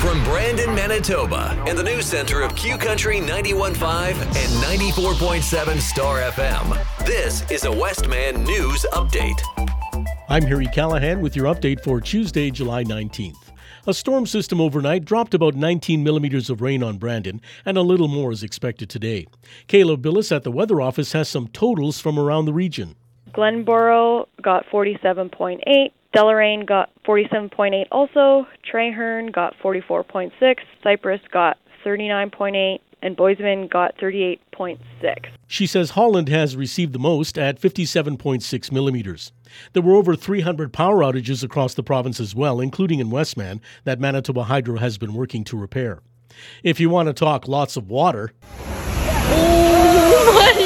From Brandon, Manitoba, and the news center of Q Country 91.5 and 94.7 Star FM, this is a Westman News Update. I'm Harry Callahan with your update for Tuesday, July 19th. A storm system overnight dropped about 19 millimeters of rain on Brandon, and a little more is expected today. Caleb Billis at the Weather Office has some totals from around the region. Glenboro got 47.8, Deloraine got 47.8 also, Treherne got 44.6, Cypress got 39.8, and Bozeman got 38.6. She says Holland has received the most at 57.6 millimeters. There were over 300 power outages across the province as well, including in Westman, that Manitoba Hydro has been working to repair. If you want to talk lots of water.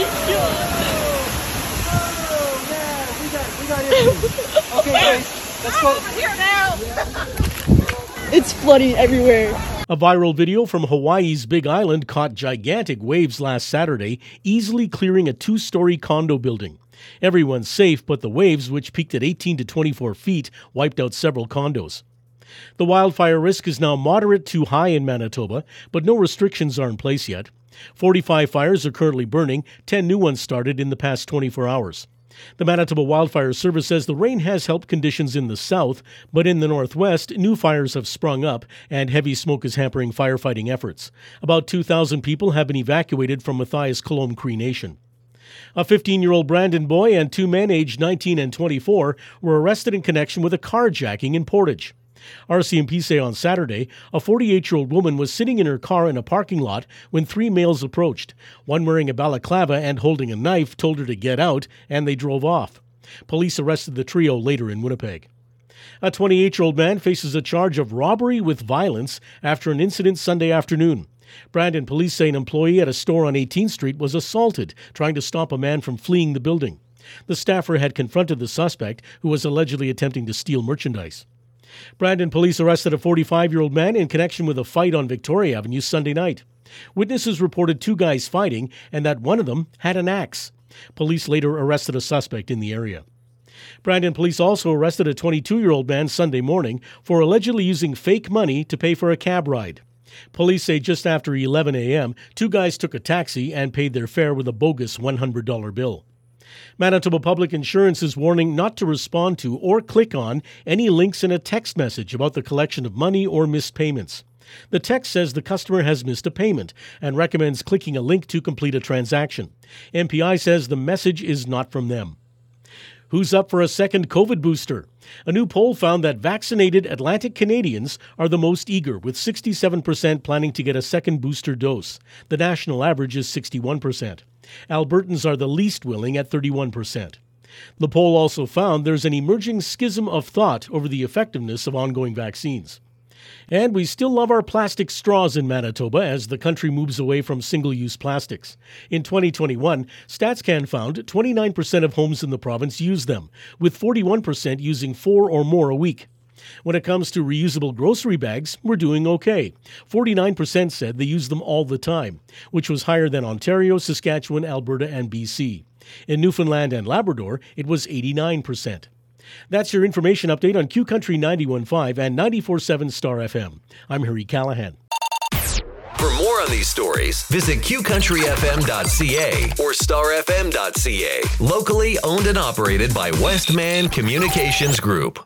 it's flooding everywhere. A viral video from Hawaii's Big Island caught gigantic waves last Saturday, easily clearing a two story condo building. Everyone's safe, but the waves, which peaked at 18 to 24 feet, wiped out several condos. The wildfire risk is now moderate to high in Manitoba, but no restrictions are in place yet. 45 fires are currently burning, 10 new ones started in the past 24 hours. The Manitoba Wildfire Service says the rain has helped conditions in the south, but in the northwest, new fires have sprung up and heavy smoke is hampering firefighting efforts. About 2,000 people have been evacuated from Mathias Colomb Cree Nation. A 15 year old Brandon boy and two men aged 19 and 24 were arrested in connection with a carjacking in Portage. RCMP say on Saturday, a 48 year old woman was sitting in her car in a parking lot when three males approached. One wearing a balaclava and holding a knife told her to get out, and they drove off. Police arrested the trio later in Winnipeg. A 28 year old man faces a charge of robbery with violence after an incident Sunday afternoon. Brandon police say an employee at a store on 18th Street was assaulted trying to stop a man from fleeing the building. The staffer had confronted the suspect, who was allegedly attempting to steal merchandise. Brandon police arrested a 45 year old man in connection with a fight on Victoria Avenue Sunday night. Witnesses reported two guys fighting and that one of them had an axe. Police later arrested a suspect in the area. Brandon police also arrested a 22 year old man Sunday morning for allegedly using fake money to pay for a cab ride. Police say just after 11 a.m., two guys took a taxi and paid their fare with a bogus $100 bill. Manitoba Public Insurance is warning not to respond to or click on any links in a text message about the collection of money or missed payments. The text says the customer has missed a payment and recommends clicking a link to complete a transaction. MPI says the message is not from them. Who's up for a second COVID booster? A new poll found that vaccinated Atlantic Canadians are the most eager, with 67% planning to get a second booster dose. The national average is 61%. Albertans are the least willing at 31%. The poll also found there's an emerging schism of thought over the effectiveness of ongoing vaccines. And we still love our plastic straws in Manitoba as the country moves away from single use plastics. In 2021, StatsCan found 29% of homes in the province use them, with 41% using four or more a week. When it comes to reusable grocery bags, we're doing okay. 49% said they use them all the time, which was higher than Ontario, Saskatchewan, Alberta, and BC. In Newfoundland and Labrador, it was 89%. That's your information update on Q Country 91.5 and 94.7 Star FM. I'm Harry Callahan. For more on these stories, visit qcountryfm.ca or starfm.ca. Locally owned and operated by Westman Communications Group.